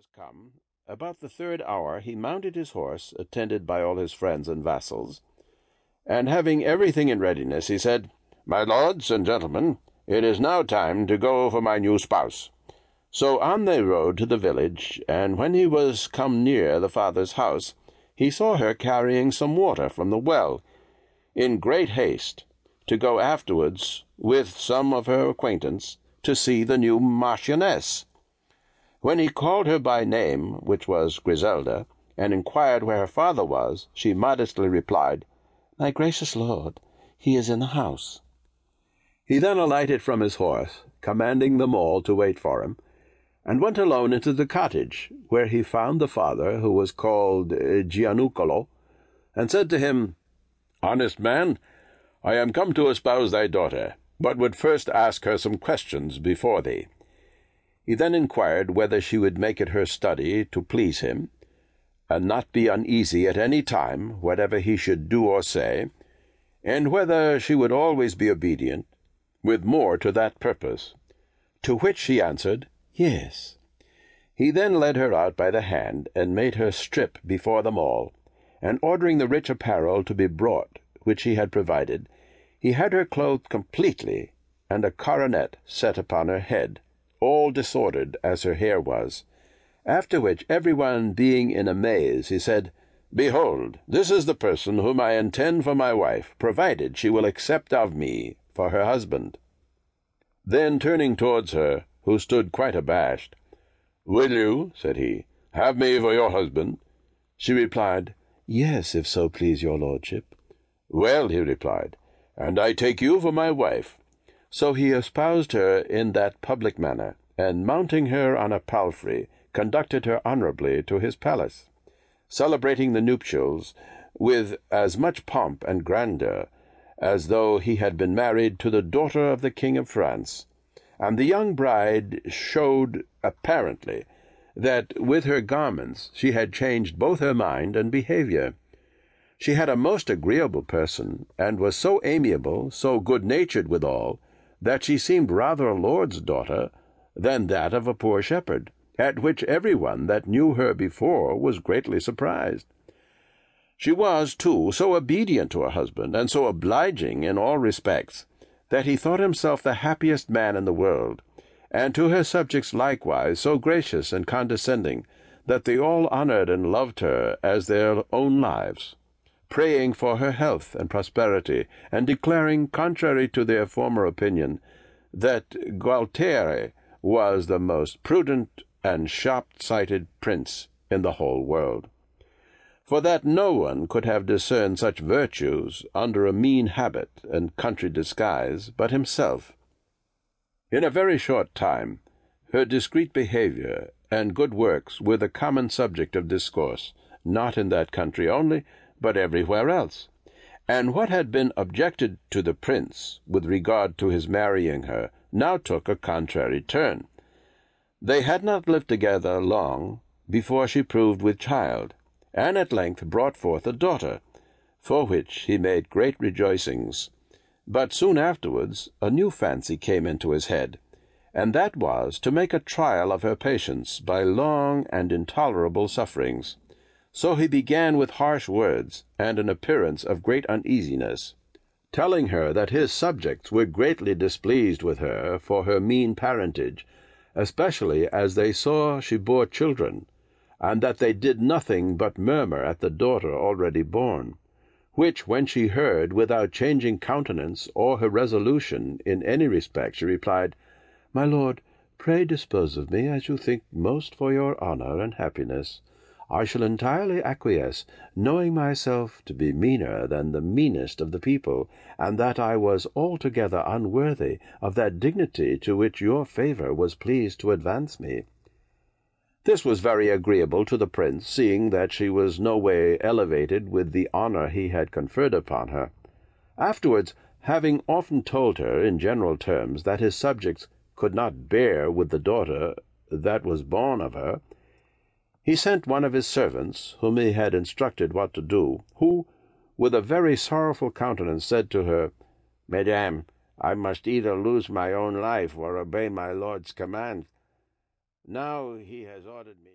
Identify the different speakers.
Speaker 1: was come, about the third hour he mounted his horse, attended by all his friends and vassals, and having everything in readiness, he said, My lords and gentlemen, it is now time to go for my new spouse. So on they rode to the village, and when he was come near the father's house, he saw her carrying some water from the well, in great haste, to go afterwards with some of her acquaintance to see the new Marchioness. When he called her by name, which was Griselda, and inquired where her father was, she modestly replied, My gracious lord, he is in the house. He then alighted from his horse, commanding them all to wait for him, and went alone into the cottage, where he found the father, who was called uh, Gianucolo, and said to him, Honest man, I am come to espouse thy daughter, but would first ask her some questions before thee. He then inquired whether she would make it her study to please him, and not be uneasy at any time, whatever he should do or say, and whether she would always be obedient, with more to that purpose. To which she answered, Yes. He then led her out by the hand, and made her strip before them all, and ordering the rich apparel to be brought, which he had provided, he had her clothed completely, and a coronet set upon her head, all disordered as her hair was. After which, every one being in amaze, he said, Behold, this is the person whom I intend for my wife, provided she will accept of me for her husband. Then turning towards her, who stood quite abashed. Will you, said he, have me for your husband? She replied, Yes, if so please your lordship. Well, he replied, and I take you for my wife. So he espoused her in that public manner, and mounting her on a palfrey, conducted her honourably to his palace, celebrating the nuptials with as much pomp and grandeur as though he had been married to the daughter of the King of France and the young bride showed apparently that with her garments she had changed both her mind and behavior. She had a most agreeable person, and was so amiable, so good natured withal, that she seemed rather a lord's daughter than that of a poor shepherd, at which every one that knew her before was greatly surprised. She was, too, so obedient to her husband, and so obliging in all respects, that he thought himself the happiest man in the world, and to her subjects likewise so gracious and condescending, that they all honoured and loved her as their own lives, praying for her health and prosperity, and declaring, contrary to their former opinion, that Gualtieri was the most prudent and sharp-sighted prince in the whole world for that no one could have discerned such virtues under a mean habit and country disguise but himself. In a very short time, her discreet behaviour and good works were the common subject of discourse, not in that country only, but everywhere else. And what had been objected to the prince with regard to his marrying her now took a contrary turn. They had not lived together long before she proved with child, and at length brought forth a daughter, for which he made great rejoicings. But soon afterwards a new fancy came into his head, and that was to make a trial of her patience by long and intolerable sufferings. So he began with harsh words and an appearance of great uneasiness, telling her that his subjects were greatly displeased with her for her mean parentage, especially as they saw she bore children and that they did nothing but murmur at the daughter already born, which when she heard, without changing countenance or her resolution in any respect, she replied, My lord, pray dispose of me as you think most for your honour and happiness. I shall entirely acquiesce, knowing myself to be meaner than the meanest of the people, and that I was altogether unworthy of that dignity to which your favour was pleased to advance me. This was very agreeable to the prince, seeing that she was no way elevated with the honour he had conferred upon her. Afterwards, having often told her in general terms that his subjects could not bear with the daughter that was born of her, he sent one of his servants, whom he had instructed what to do, who, with a very sorrowful countenance, said to her, Madame, I must either lose my own life or obey my lord's command. Now he has ordered me.